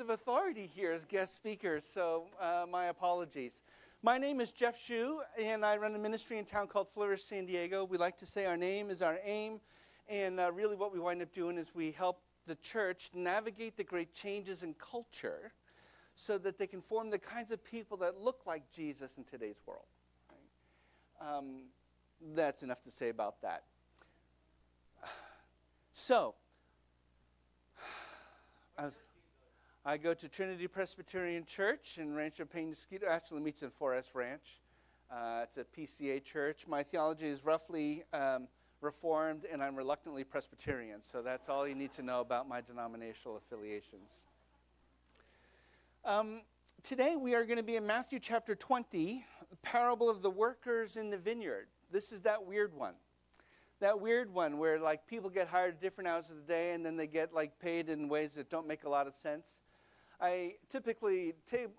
of authority here as guest speakers, so uh, my apologies. My name is Geoff Hsu, and I run a ministry in town called Flourish, San Diego. We like to say our name is our aim, and uh, really what we wind up doing is we help the church navigate the great changes in culture so that they can form the kinds of people that look like Jesus in today's world. Right? Um, that's enough to say about that. So, I was. I go to Trinity Presbyterian Church in Rancho Penasquito. Actually, meets in Forest Ranch. Uh, it's a PCA church. My theology is roughly um, Reformed, and I'm reluctantly Presbyterian. So that's all you need to know about my denominational affiliations. Um, today we are going to be in Matthew chapter 20, the parable of the workers in the vineyard. This is that weird one that weird one where like people get hired at different hours of the day and then they get like paid in ways that don't make a lot of sense I typically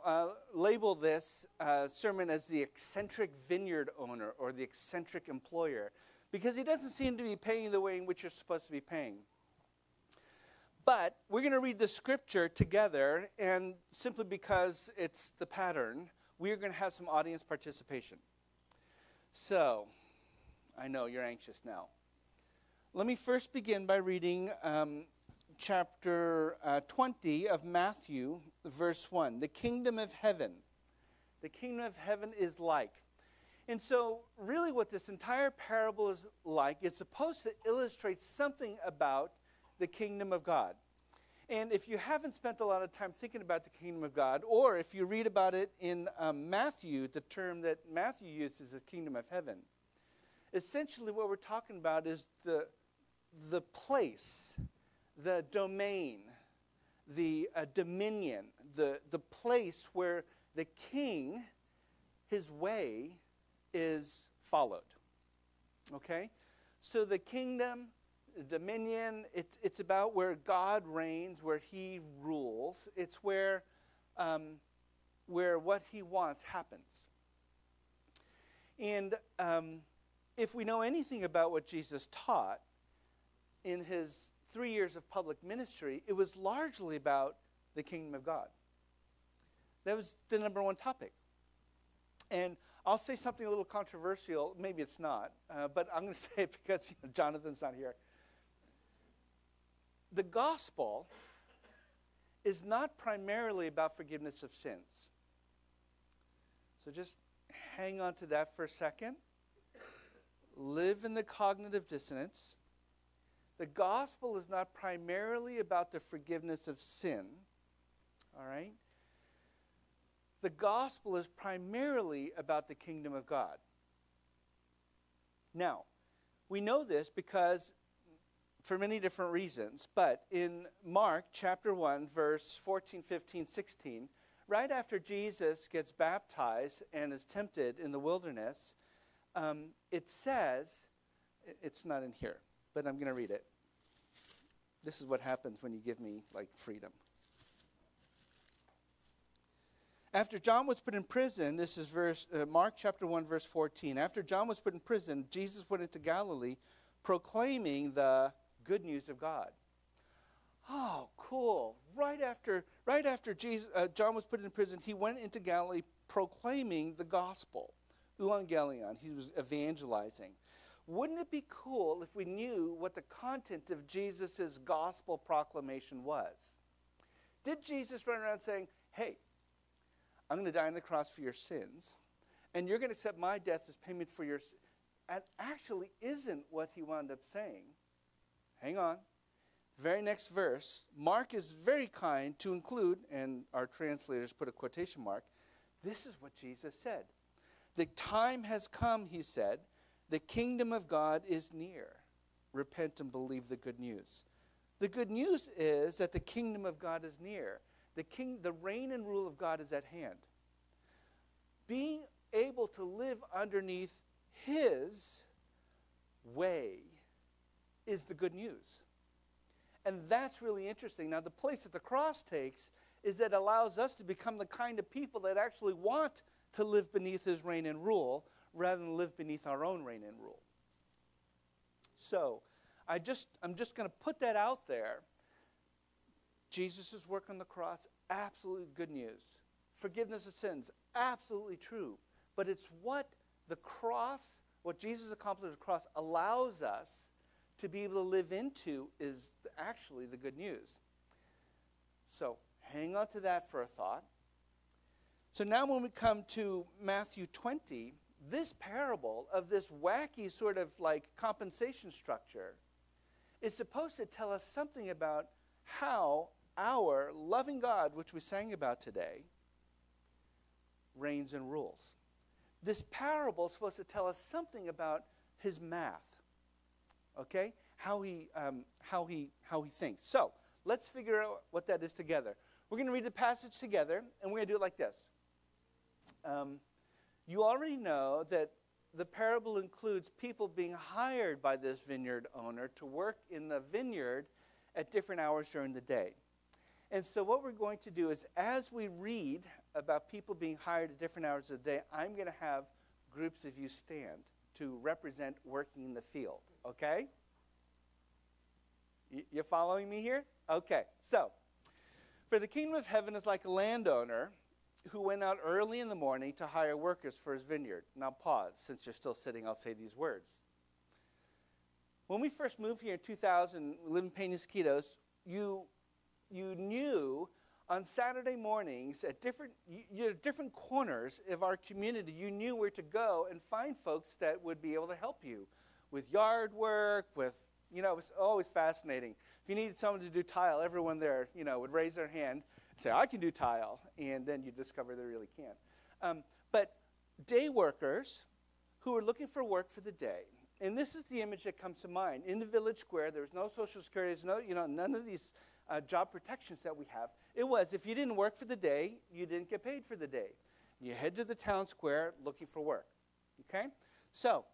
uh, label this uh, sermon as the eccentric vineyard owner or the eccentric employer because he doesn't seem to be paying the way in which you're supposed to be paying. But we're going to read the scripture together, and simply because it's the pattern, we are going to have some audience participation. So, I know you're anxious now. Let me first begin by reading um, chapter uh, 20 of Matthew, verse 1. The kingdom of heaven. The kingdom of heaven is like. And so, really, what this entire parable is like is supposed to illustrate something about the kingdom of God. And if you haven't spent a lot of time thinking about the kingdom of God, or if you read about it in um, Matthew, the term that Matthew uses is kingdom of heaven, essentially what we're talking about is the, the place the domain, the uh, dominion, the, the place where the king, his way is followed. Okay? So the kingdom, the dominion, it, it's about where God reigns, where he rules. It's where, um, where what he wants happens. And um, if we know anything about what Jesus taught in his three years of public ministry, it was largely about the kingdom of God. That was the number one topic. And I'll say something a little controversial. Maybe it's not, uh, but I'm going to say it because you know, Jonathan's not here. The gospel is not primarily about forgiveness of sins. So just hang on to that for a second. Live in the cognitive dissonance the gospel is not primarily about the forgiveness of sin, all right? The gospel is primarily about the kingdom of God. Now, we know this because for many different reasons, but in Mark chapter 1, verse 14, 15, 16, right after Jesus gets baptized and is tempted in the wilderness, um, it says, it's not in here, but I'm going to read it. This is what happens when you give me like freedom. After John was put in prison, this is verse uh, Mark chapter 1 verse 14. After John was put in prison, Jesus went into Galilee proclaiming the good news of God. Oh, cool. Right after right after Jesus, uh, John was put in prison, he went into Galilee proclaiming the gospel. Evangelion. He was evangelizing. Wouldn't it be cool if we knew what the content of Jesus' gospel proclamation was? Did Jesus run around saying, Hey, I'm going to die on the cross for your sins, and you're going to accept my death as payment for your sins? And actually isn't what he wound up saying. Hang on. Very next verse, Mark is very kind to include, and our translators put a quotation mark, this is what Jesus said. The time has come, he said, the kingdom of God is near. Repent and believe the good news. The good news is that the kingdom of God is near. The, king, the reign and rule of God is at hand. Being able to live underneath His way is the good news. And that's really interesting. Now, the place that the cross takes is that it allows us to become the kind of people that actually want to live beneath His reign and rule rather than live beneath our own reign and rule. So, I just, I'm just going to put that out there Jesus' work on the cross, absolutely good news. Forgiveness of sins, absolutely true. But it's what the cross, what Jesus accomplished at the cross, allows us to be able to live into is actually the good news. So hang on to that for a thought. So now, when we come to Matthew 20, this parable of this wacky sort of like compensation structure is supposed to tell us something about how our loving God, which we sang about today, reigns and rules. This parable is supposed to tell us something about his math, okay? How he, um, how he, how he thinks. So let's figure out what that is together. We're going to read the passage together, and we're going to do it like this. Um, you already know that the parable includes people being hired by this vineyard owner to work in the vineyard at different hours during the day. And so, what we're going to do is, as we read about people being hired at different hours of the day, I'm going to have groups of you stand to represent working in the field. Okay? You following me here? Okay. So, for the kingdom of heaven is like a landowner who went out early in the morning to hire workers for his vineyard. Now, pause. Since you're still sitting, I'll say these words. When we first moved here in 2000, we lived in Penasquitos, you, you knew on Saturday mornings at different, you, know, different corners of our community, you knew where to go and find folks that would be able to help you with yard work, with, you know, it was always fascinating. If you needed someone to do tile, everyone there, you know, would raise their hand say, I can do tile, and then you discover they really can't. Um, but day workers who are looking for work for the day, and this is the image that comes to mind. In the village square, there was no social security, there's no, you know, none of these uh, job protections that we have. It was if you didn't work for the day, you didn't get paid for the day. You head to the town square looking for work. Okay? So,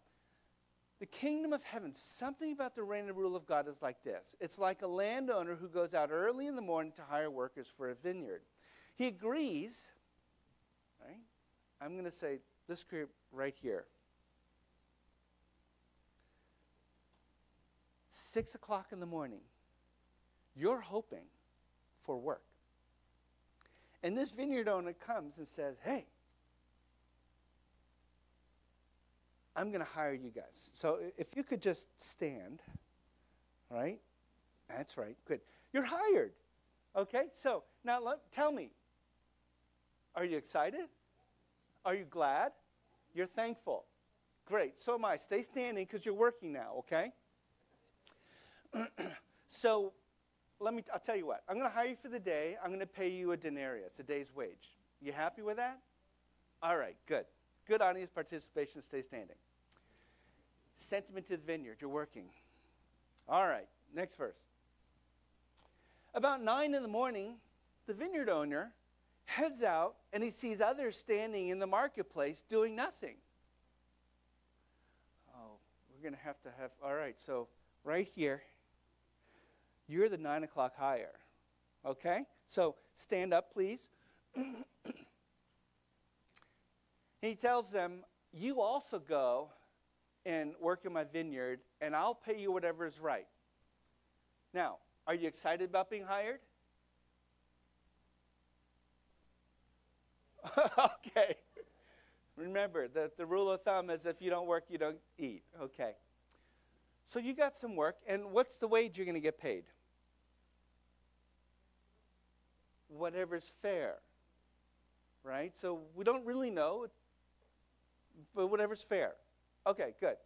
the kingdom of heaven, something about the reign and rule of God is like this. It's like a landowner who goes out early in the morning to hire workers for a vineyard. He agrees, right? I'm going to say this group right here. Six o'clock in the morning, you're hoping for work. And this vineyard owner comes and says, Hey, I'm going to hire you guys. So if you could just stand, right? That's right. Good. You're hired. Okay? So now let, tell me are you excited? Are you glad? You're thankful. Great. So am I. Stay standing because you're working now, okay? so let me, I'll tell you what. I'm going to hire you for the day. I'm going to pay you a denarius, a day's wage. You happy with that? All right, good. Good audience participation. Stay standing. Sentiment to the vineyard. You're working. All right, next verse. About nine in the morning, the vineyard owner heads out and he sees others standing in the marketplace doing nothing. Oh, we're going to have to have, all right, so right here, you're the nine o'clock hire. Okay? So stand up, please. he tells them, You also go and work in my vineyard, and I'll pay you whatever is right. Now, are you excited about being hired? okay. Remember, the, the rule of thumb is if you don't work, you don't eat. Okay. So you got some work, and what's the wage you're going to get paid? Whatever's fair. Right? So we don't really know, but whatever's fair. Okay, good.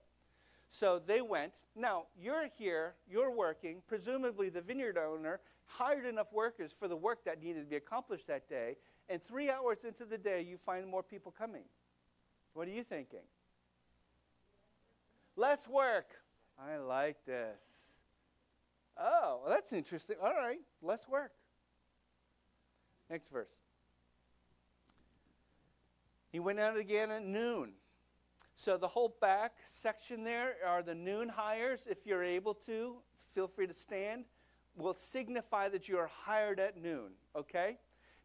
So they went. Now, you're here, you're working. Presumably, the vineyard owner hired enough workers for the work that needed to be accomplished that day. And three hours into the day, you find more people coming. What are you thinking? Less work. I like this. Oh, well, that's interesting. All right, less work. Next verse. He went out again at noon. So the whole back section there are the noon hires. If you're able to, feel free to stand. Will signify that you are hired at noon, okay?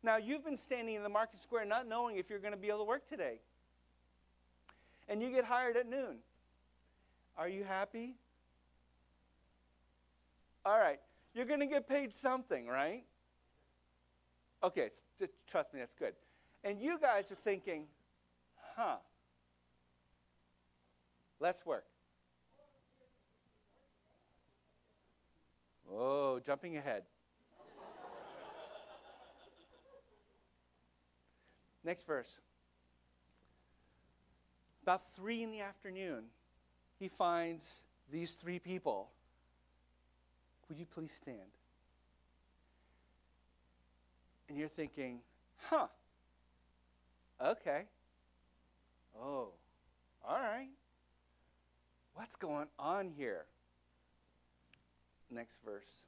Now, you've been standing in the market square not knowing if you're going to be able to work today. And you get hired at noon. Are you happy? All right. You're going to get paid something, right? Okay, trust me, that's good. And you guys are thinking, huh, less work. Oh, jumping ahead. Next verse. About three in the afternoon, he finds these three people. Would you please stand? And you're thinking, huh, okay. Oh, all right. What's going on here? Next verse.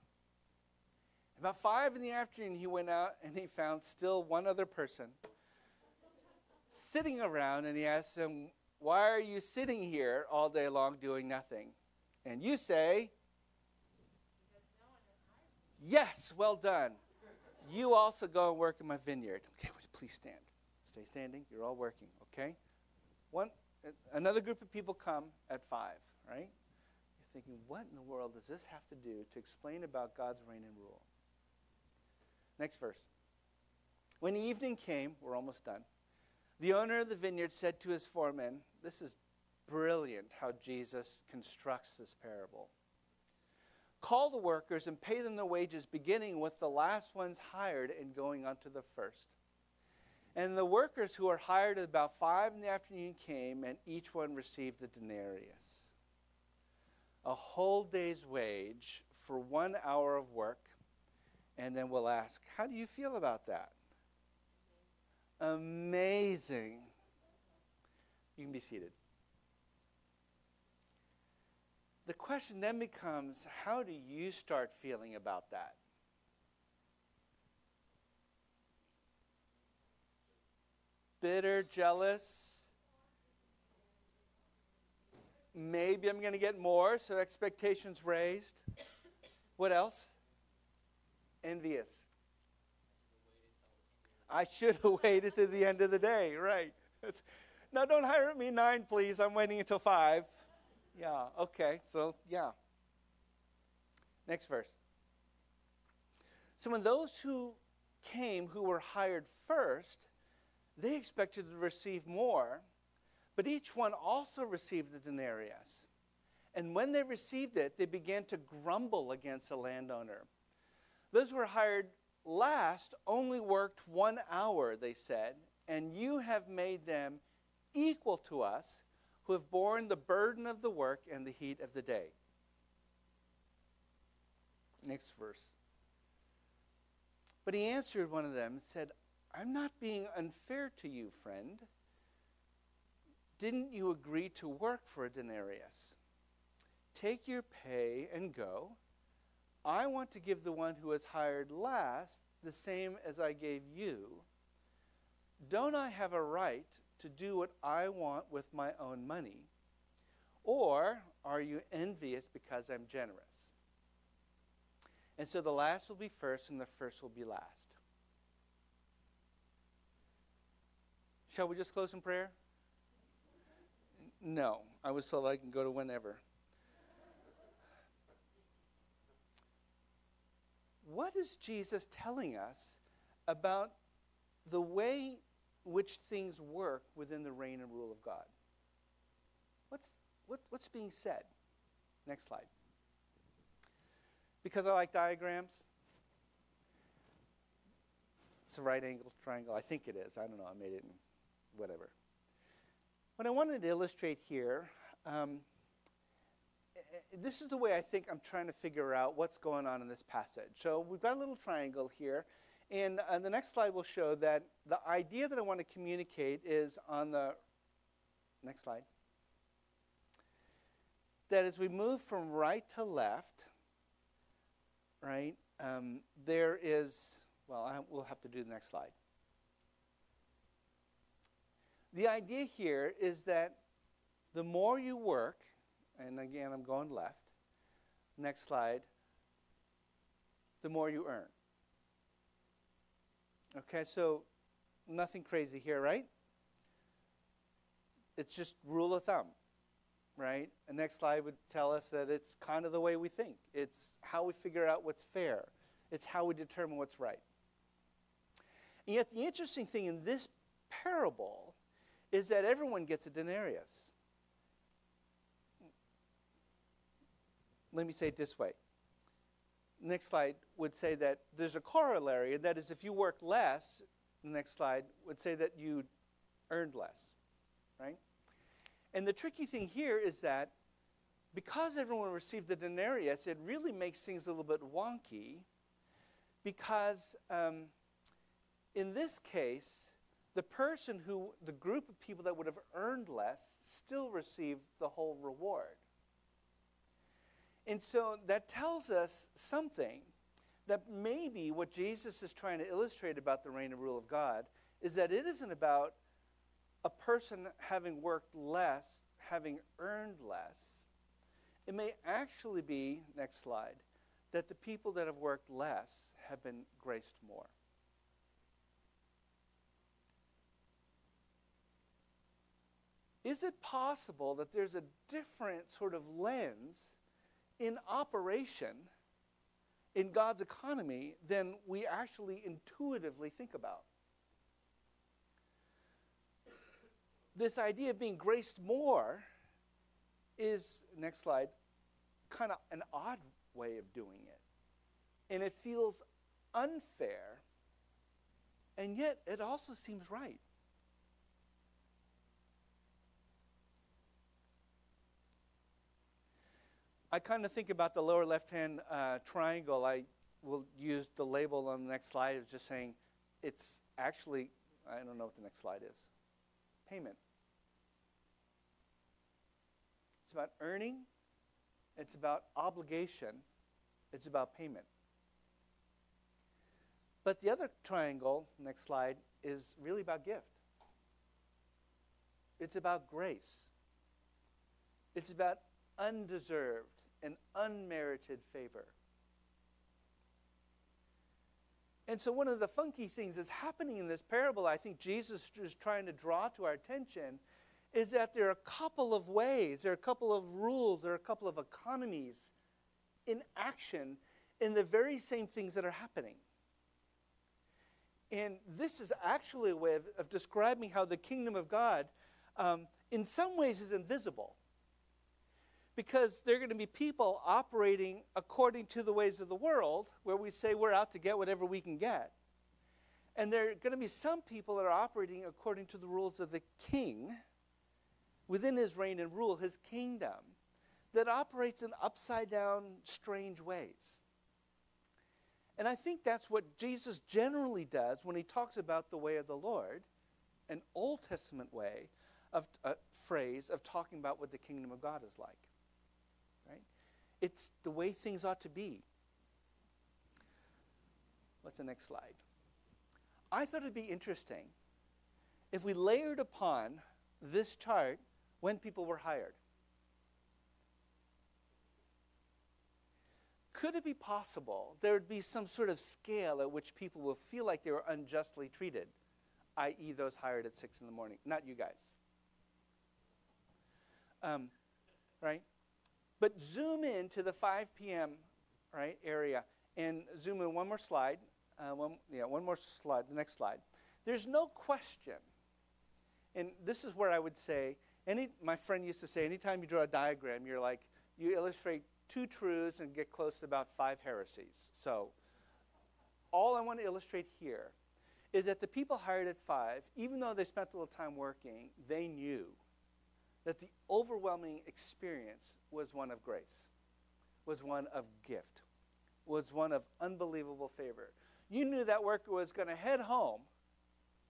About five in the afternoon, he went out and he found still one other person sitting around, and he asked him, why are you sitting here all day long doing nothing? And you say, Yes, well done. You also go and work in my vineyard. Okay, would you please stand? Stay standing. You're all working, okay? One, another group of people come at five, right? You're thinking, what in the world does this have to do to explain about God's reign and rule? Next verse. When evening came, we're almost done. The owner of the vineyard said to his foreman, This is brilliant how Jesus constructs this parable. Call the workers and pay them their wages, beginning with the last ones hired and going on to the first. And the workers who were hired at about five in the afternoon came, and each one received a denarius. A whole day's wage for one hour of work. And then we'll ask, How do you feel about that? amazing. You can be seated. The question then becomes how do you start feeling about that? Bitter, jealous? Maybe I'm going to get more, so expectations raised. What else? Envious. I should have waited to the end of the day, right? Now, don't hire me nine, please. I'm waiting until five. Yeah, okay, so yeah. Next verse. So, when those who came who were hired first, they expected to receive more, but each one also received a denarius. And when they received it, they began to grumble against the landowner. Those who were hired last only worked one hour, they said, and you have made them equal to us who have borne the burden of the work and the heat of the day. Next verse. But he answered one of them and said, I'm not being unfair to you, friend. Didn't you agree to work for a denarius? Take your pay and go. I want to give the one who was hired last the same as I gave you. Don't I have a right to do what I want with my own money? Or are you envious because I'm generous? And so the last will be first and the first will be last. Shall we just close in prayer? No, I was told I can go to whenever. what is Jesus telling us about the way which things work within the reign and rule of God? What's, what, what's being said? Next slide. Because I like diagrams, it's a right angle triangle. I think it is. I don't know. I made it in whatever. What I wanted to illustrate here um, this is the way I think I'm trying to figure out what's going on in this passage. So we've got a little triangle here. And uh, the next slide will show that the idea that I want to communicate is on the next slide. That as we move from right to left, right, um, there is, well, I, we'll have to do the next slide. The idea here is that the more you work, and again, I'm going left. Next slide. The more you earn. Okay, so nothing crazy here, right? It's just rule of thumb, right? The next slide would tell us that it's kind of the way we think. It's how we figure out what's fair. It's how we determine what's right. And yet, the interesting thing in this parable is that everyone gets a denarius. Let me say it this way. Next slide would say that there's a corollary, and that is if you work less, the next slide would say that you earned less, right? And the tricky thing here is that because everyone received the denarius, it really makes things a little bit wonky because um, in this case, the person who, the group of people that would have earned less, still received the whole reward. And so that tells us something that maybe what Jesus is trying to illustrate about the reign and rule of God is that it isn't about a person having worked less, having earned less. It may actually be, next slide, that the people that have worked less have been graced more. Is it possible that there's a different sort of lens in operation in God's economy than we actually intuitively think about? This idea of being graced more is, next slide, kind of an odd way of doing it. And it feels unfair, and yet it also seems right. I kind of think about the lower left hand uh, triangle. I will use the label on the next slide of just saying it's actually, I don't know what the next slide is payment. It's about earning, it's about obligation, it's about payment. But the other triangle, next slide, is really about gift. It's about grace. It's about undeserved and unmerited favor. And so, one of the funky things that's happening in this parable, I think Jesus is trying to draw to our attention, is that there are a couple of ways, there are a couple of rules, there are a couple of economies in action in the very same things that are happening. And this is actually a way of, of describing how the kingdom of God, um, in some ways, is invisible because there are going to be people operating according to the ways of the world, where we say we're out to get whatever we can get. And there are going to be some people that are operating according to the rules of the king within his reign and rule, his kingdom, that operates in upside down, strange ways. And I think that's what Jesus generally does when he talks about the way of the Lord, an Old Testament way of a phrase of talking about what the kingdom of God is like. It's the way things ought to be. What's the next slide? I thought it'd be interesting if we layered upon this chart when people were hired. Could it be possible there would be some sort of scale at which people will feel like they were unjustly treated, i.e., those hired at 6 in the morning? Not you guys. Um, right? But zoom in to the 5 p.m. right area and zoom in one more slide. Uh, one, yeah, one more slide. The next slide. There's no question, and this is where I would say. Any, my friend used to say, anytime you draw a diagram, you're like, you illustrate two truths and get close to about five heresies. So, all I want to illustrate here is that the people hired at five, even though they spent a little time working, they knew that the overwhelming experience was one of grace, was one of gift, was one of unbelievable favor. You knew that worker was going to head home,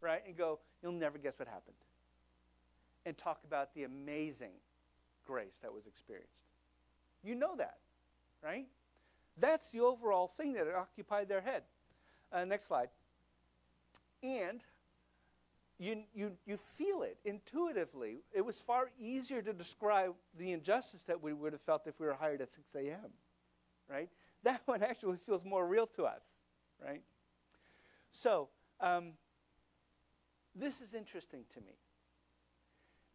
right, and go, You'll never guess what happened. And talk about the amazing grace that was experienced. You know that, right? That's the overall thing that occupied their head. Uh, next slide. And you, you, you feel it intuitively. It was far easier to describe the injustice that we would have felt if we were hired at 6 a.m., right? That one actually feels more real to us, right? So, um, this is interesting to me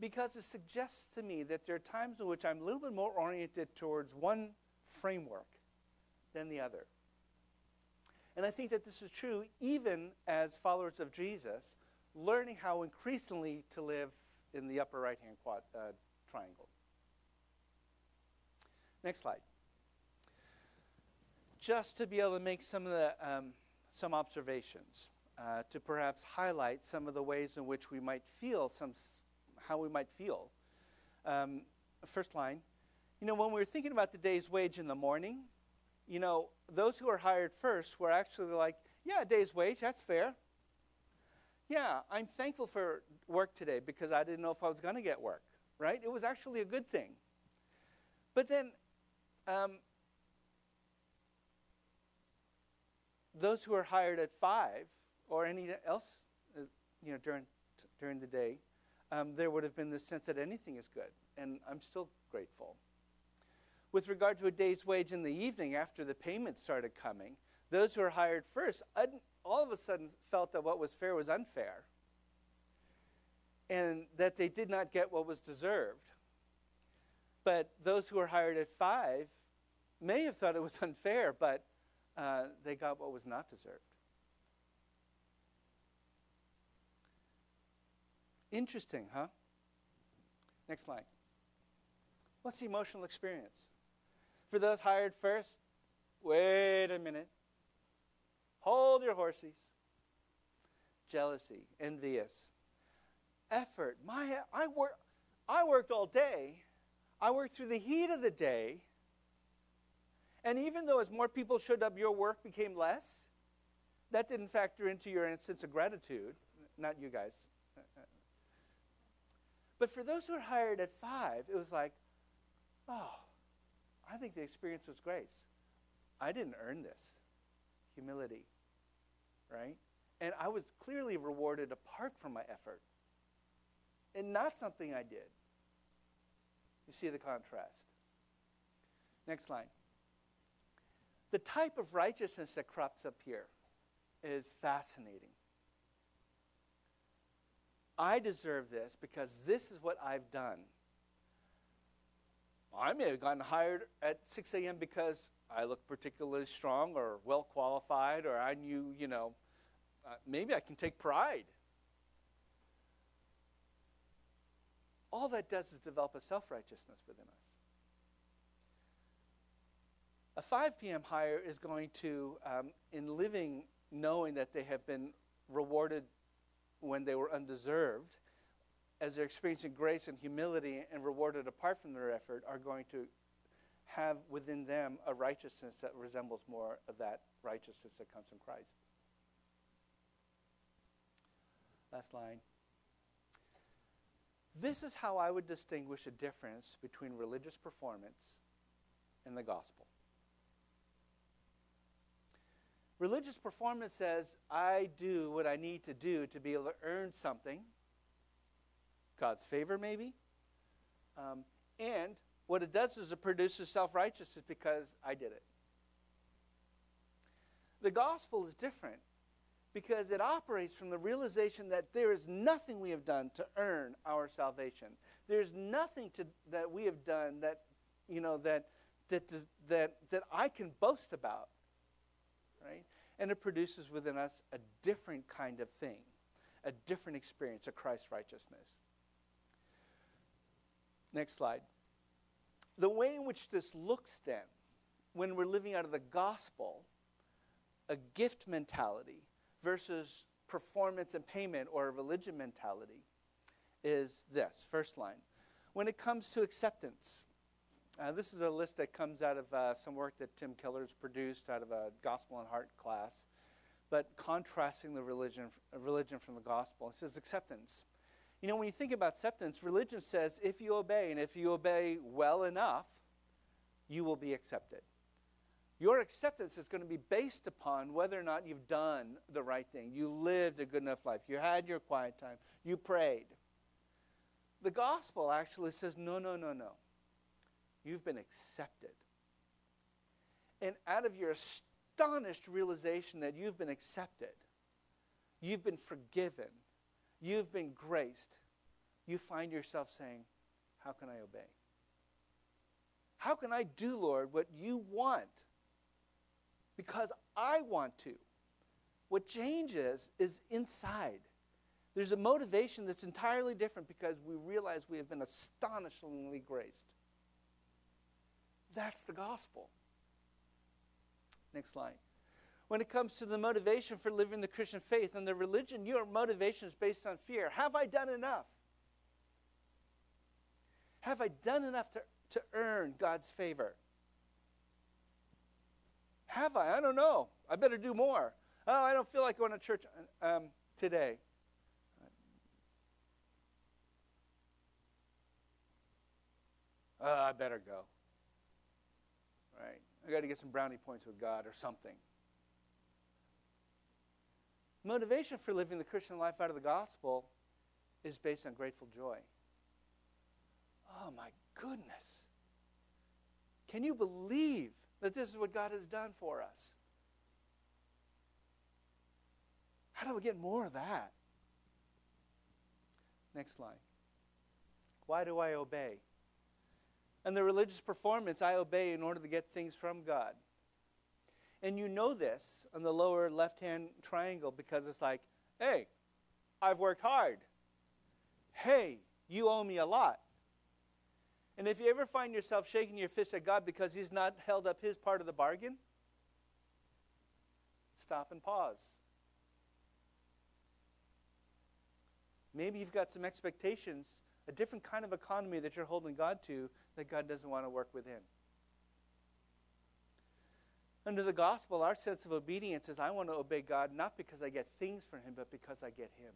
because it suggests to me that there are times in which I'm a little bit more oriented towards one framework than the other. And I think that this is true even as followers of Jesus, learning how increasingly to live in the upper right hand quad, uh, triangle. Next slide. Just to be able to make some of the um, some observations uh, to perhaps highlight some of the ways in which we might feel some how we might feel. Um, first line, you know, when we were thinking about the day's wage in the morning, you know, those who are hired first were actually like, yeah, day's wage, that's fair. Yeah, I'm thankful for work today because I didn't know if I was going to get work, right? It was actually a good thing. But then, um, those who are hired at five or any else, uh, you know, during during the day, um, there would have been this sense that anything is good, and I'm still grateful. With regard to a day's wage in the evening after the payments started coming, those who are hired first all of a sudden felt that what was fair was unfair and that they did not get what was deserved. But those who were hired at five may have thought it was unfair, but uh, they got what was not deserved. Interesting, huh? Next slide. What's the emotional experience? For those hired first, wait a minute. Hold your horses. Jealousy, envious, effort. My, I, work, I worked all day. I worked through the heat of the day. And even though as more people showed up, your work became less, that didn't factor into your sense of gratitude. Not you guys. But for those who were hired at five, it was like, oh, I think the experience was grace. I didn't earn this. Humility, right? And I was clearly rewarded apart from my effort and not something I did. You see the contrast. Next line. The type of righteousness that crops up here is fascinating. I deserve this because this is what I've done. I may have gotten hired at 6 a.m. because I look particularly strong or well qualified, or I knew, you know, uh, maybe I can take pride. All that does is develop a self righteousness within us. A 5 p.m. hire is going to, um, in living knowing that they have been rewarded when they were undeserved, as they're experiencing grace and humility and rewarded apart from their effort, are going to have within them a righteousness that resembles more of that righteousness that comes from Christ. Last line. This is how I would distinguish a difference between religious performance and the gospel. Religious performance says, I do what I need to do to be able to earn something God's favor, maybe. Um, and what it does is it produces self righteousness because I did it. The gospel is different because it operates from the realization that there is nothing we have done to earn our salvation. There's nothing to, that we have done that, you know, that, that, that, that I can boast about, right? And it produces within us a different kind of thing, a different experience of Christ's righteousness. Next slide. The way in which this looks then, when we're living out of the gospel, a gift mentality versus performance and payment or a religion mentality, is this first line. When it comes to acceptance, uh, this is a list that comes out of uh, some work that Tim Keller's produced out of a gospel and heart class, but contrasting the religion, religion from the gospel. It says acceptance. You know, when you think about acceptance, religion says if you obey, and if you obey well enough, you will be accepted. Your acceptance is going to be based upon whether or not you've done the right thing. You lived a good enough life. You had your quiet time. You prayed. The gospel actually says no, no, no, no. You've been accepted. And out of your astonished realization that you've been accepted, you've been forgiven, you've been graced, you find yourself saying, How can I obey? How can I do, Lord, what you want? Because I want to. What changes is inside. There's a motivation that's entirely different because we realize we have been astonishingly graced. That's the gospel. Next slide. When it comes to the motivation for living the Christian faith and the religion, your motivation is based on fear. Have I done enough? Have I done enough to, to earn God's favor? Have I? I don't know. I better do more. Oh, I don't feel like going to church um, today. Oh, I better go. Right? I got to get some brownie points with God or something. Motivation for living the Christian life out of the gospel is based on grateful joy. Oh my goodness. Can you believe that this is what God has done for us? How do we get more of that? Next slide. Why do I obey? And the religious performance, I obey in order to get things from God. And you know this on the lower left hand triangle because it's like, hey, I've worked hard. Hey, you owe me a lot. And if you ever find yourself shaking your fist at God because He's not held up His part of the bargain, stop and pause. Maybe you've got some expectations, a different kind of economy that you're holding God to that God doesn't want to work within. Under the gospel, our sense of obedience is I want to obey God not because I get things from Him, but because I get Him.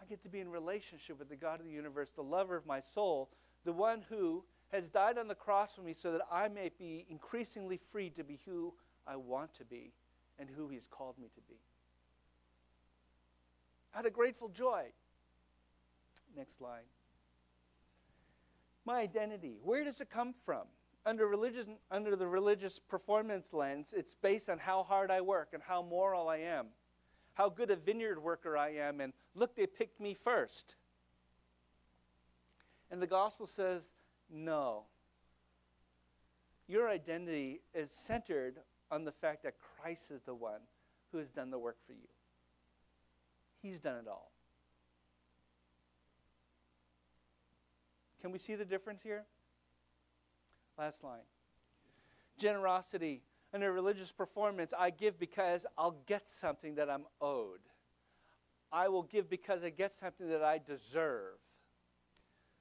I get to be in relationship with the God of the universe, the lover of my soul, the one who has died on the cross for me so that I may be increasingly free to be who I want to be and who He's called me to be. Out of grateful joy. Next slide. My identity, where does it come from? Under, religion, under the religious performance lens, it's based on how hard I work and how moral I am how good a vineyard worker I am, and look, they picked me first. And the gospel says, no. Your identity is centered on the fact that Christ is the one who has done the work for you. He's done it all. Can we see the difference here? Last line. Generosity a religious performance, I give because I'll get something that I'm owed. I will give because I get something that I deserve.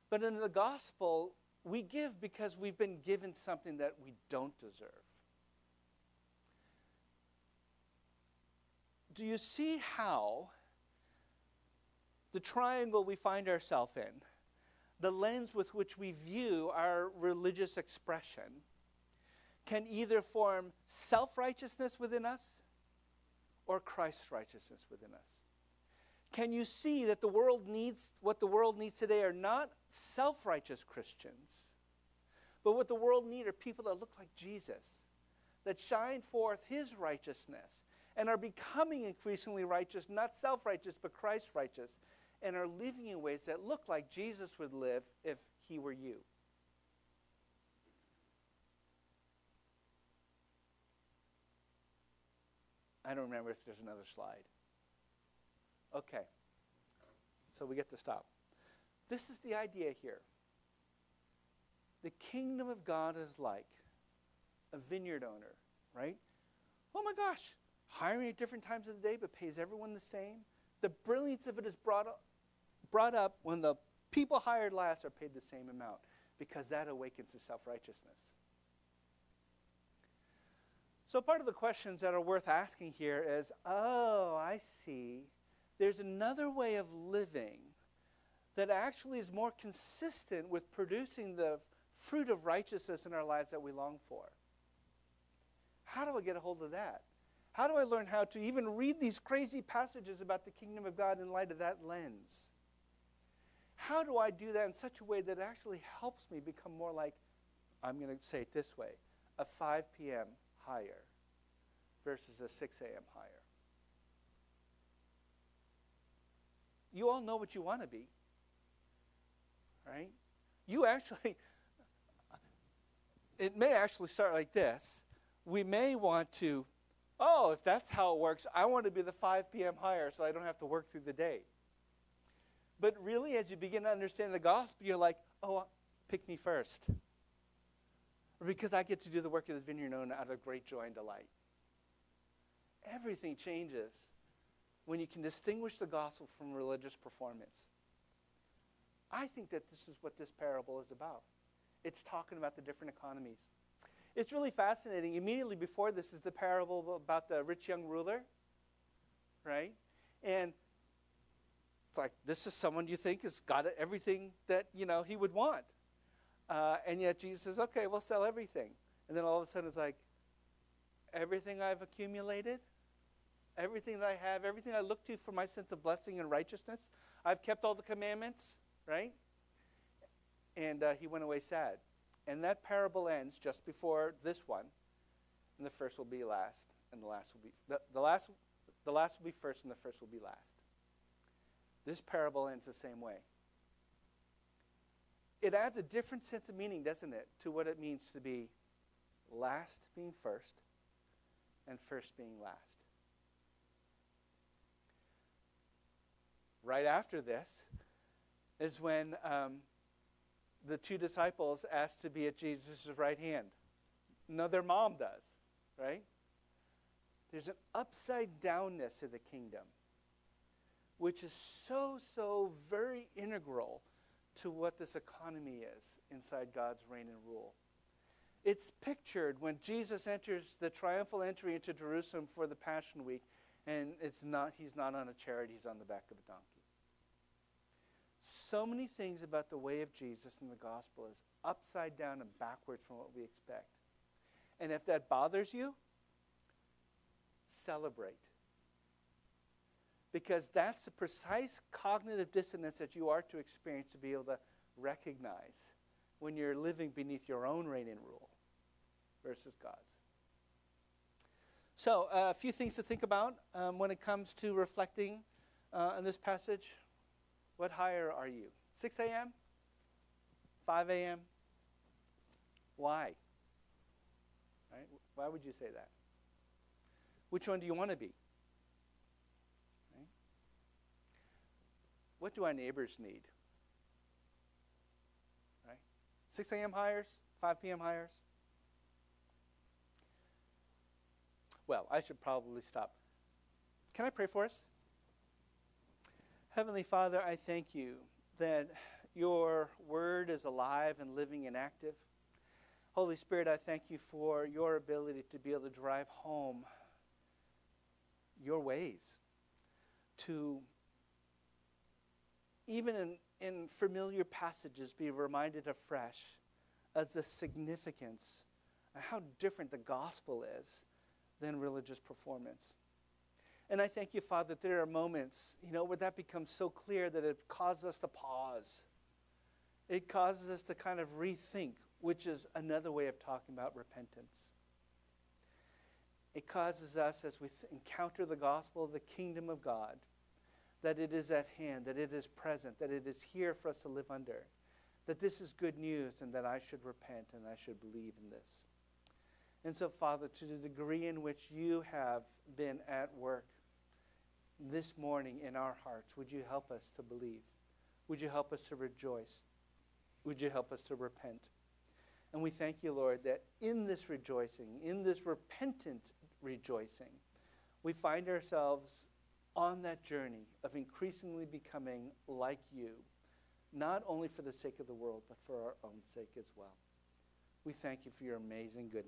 But in the gospel, we give because we've been given something that we don't deserve. Do you see how the triangle we find ourselves in, the lens with which we view our religious expression, can either form self righteousness within us or Christ's righteousness within us. Can you see that the world needs, what the world needs today are not self righteous Christians, but what the world needs are people that look like Jesus, that shine forth his righteousness and are becoming increasingly righteous, not self righteous, but Christ righteous, and are living in ways that look like Jesus would live if he were you. I don't remember if there's another slide. Okay. So we get to stop. This is the idea here. The kingdom of God is like a vineyard owner, right? Oh my gosh, hiring at different times of the day but pays everyone the same. The brilliance of it is brought up, brought up when the people hired last are paid the same amount because that awakens the self righteousness. So, part of the questions that are worth asking here is oh, I see. There's another way of living that actually is more consistent with producing the fruit of righteousness in our lives that we long for. How do I get a hold of that? How do I learn how to even read these crazy passages about the kingdom of God in light of that lens? How do I do that in such a way that it actually helps me become more like, I'm going to say it this way, a 5 p.m hire versus a 6 a.m. hire. You all know what you want to be, right? You actually, it may actually start like this. We may want to, oh, if that's how it works, I want to be the 5 p.m. hire so I don't have to work through the day. But really, as you begin to understand the gospel, you're like, oh, pick me first. Because I get to do the work of the vineyard known out of great joy and delight. Everything changes when you can distinguish the gospel from religious performance. I think that this is what this parable is about. It's talking about the different economies. It's really fascinating. Immediately before this is the parable about the rich young ruler, right? And it's like this is someone you think has got everything that you know he would want, uh, and yet Jesus says, "Okay, we'll sell everything." And then all of a sudden, it's like, everything I've accumulated, everything that I have, everything I look to for my sense of blessing and righteousness, I've kept all the commandments, right? And uh, he went away sad. And that parable ends just before this one, and the first will be last, and the last will be the, the last the last will be first, and the first will be last. This parable ends the same way. It adds a different sense of meaning, doesn't it, to what it means to be last being first and first being last. Right after this is when um, the two disciples asked to be at Jesus' right hand. No, their mom does, right? There's an upside downness of the kingdom which is so, so very integral to what this economy is inside God's reign and rule. It's pictured when Jesus enters the triumphal entry into Jerusalem for the Passion Week, and it's not, he's not on a chariot, he's on the back of a donkey. So many things about the way of Jesus in the gospel is upside down and backwards from what we expect. And if that bothers you, celebrate because that's the precise cognitive dissonance that you are to experience to be able to recognize when you're living beneath your own reign and rule versus God's. So, uh, a few things to think about um, when it comes to reflecting uh, on this passage. What hire are you? 6 a.m.? 5 a.m.? Why? Right? Why would you say that? Which one do you want to be? What do our neighbors need? Right? 6 a.m. hires, 5 p.m. hires? Well, I should probably stop. Can I pray for us? Heavenly Father, I thank you that your word is alive and living and active. Holy Spirit, I thank you for your ability to be able to drive home your ways, to even in, in familiar passages, be reminded afresh of the significance and how different the gospel is than religious performance. And I thank you, Father, that there are moments, you know, where that becomes so clear that it causes us to pause. It causes us to kind of rethink, which is another way of talking about repentance. It causes us, as we encounter the gospel of the kingdom of God, that it is at hand, that it is present, that it is here for us to live under, that this is good news, and that I should repent and I should believe in this. And so, Father, to the degree in which you have been at work this morning in our hearts, would you help us to believe? Would you help us to rejoice? Would you help us to repent? And we thank you, Lord, that in this rejoicing, in this repentant rejoicing, we find ourselves on that journey of increasingly becoming like you, not only for the sake of the world, but for our own sake as well. We thank you for your amazing goodness.